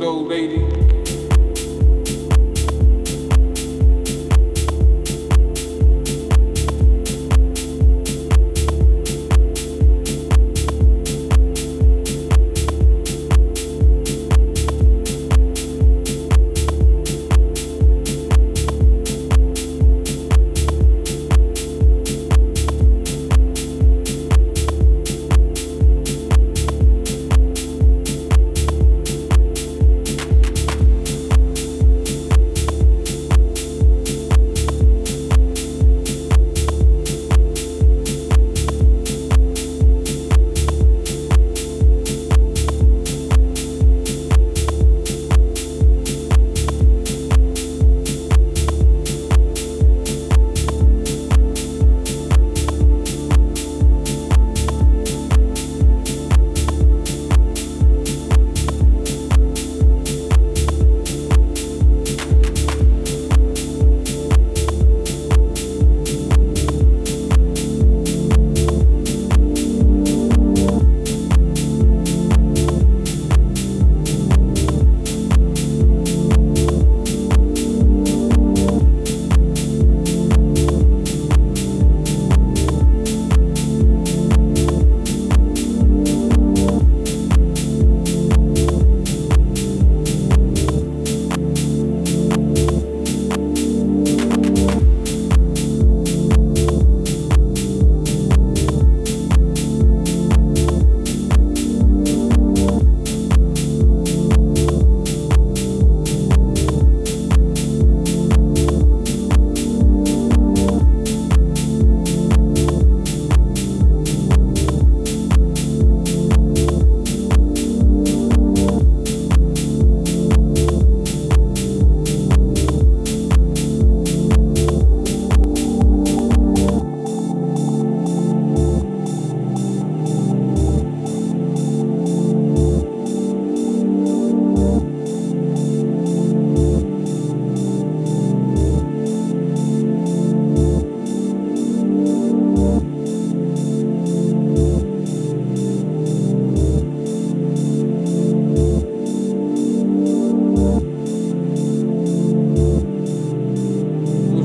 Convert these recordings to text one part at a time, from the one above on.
old lady.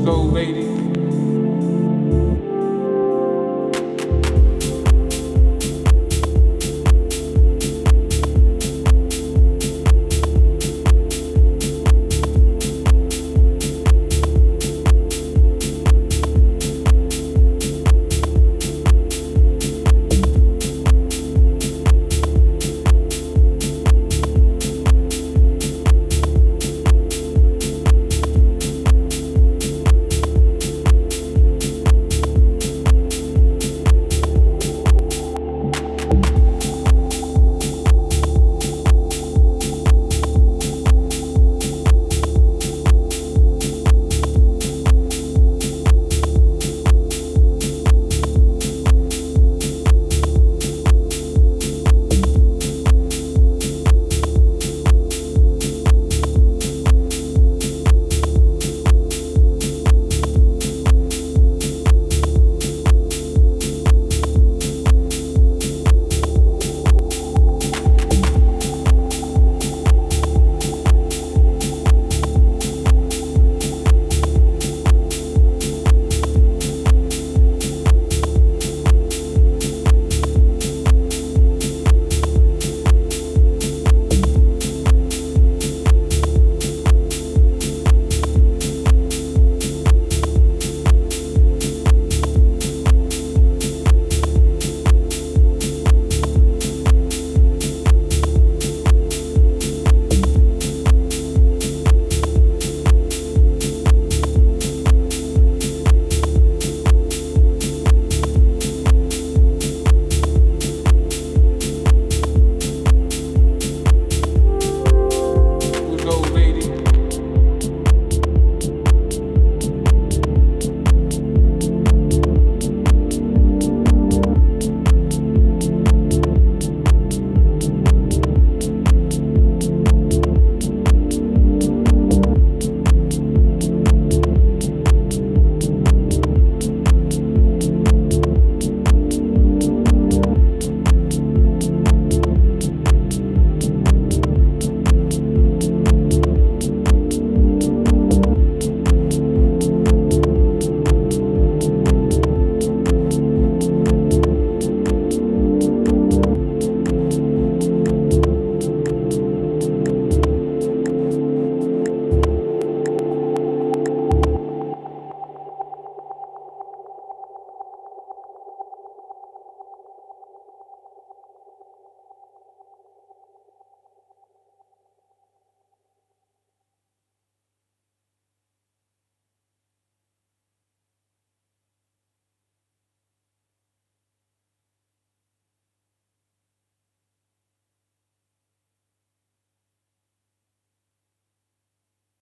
go, lady.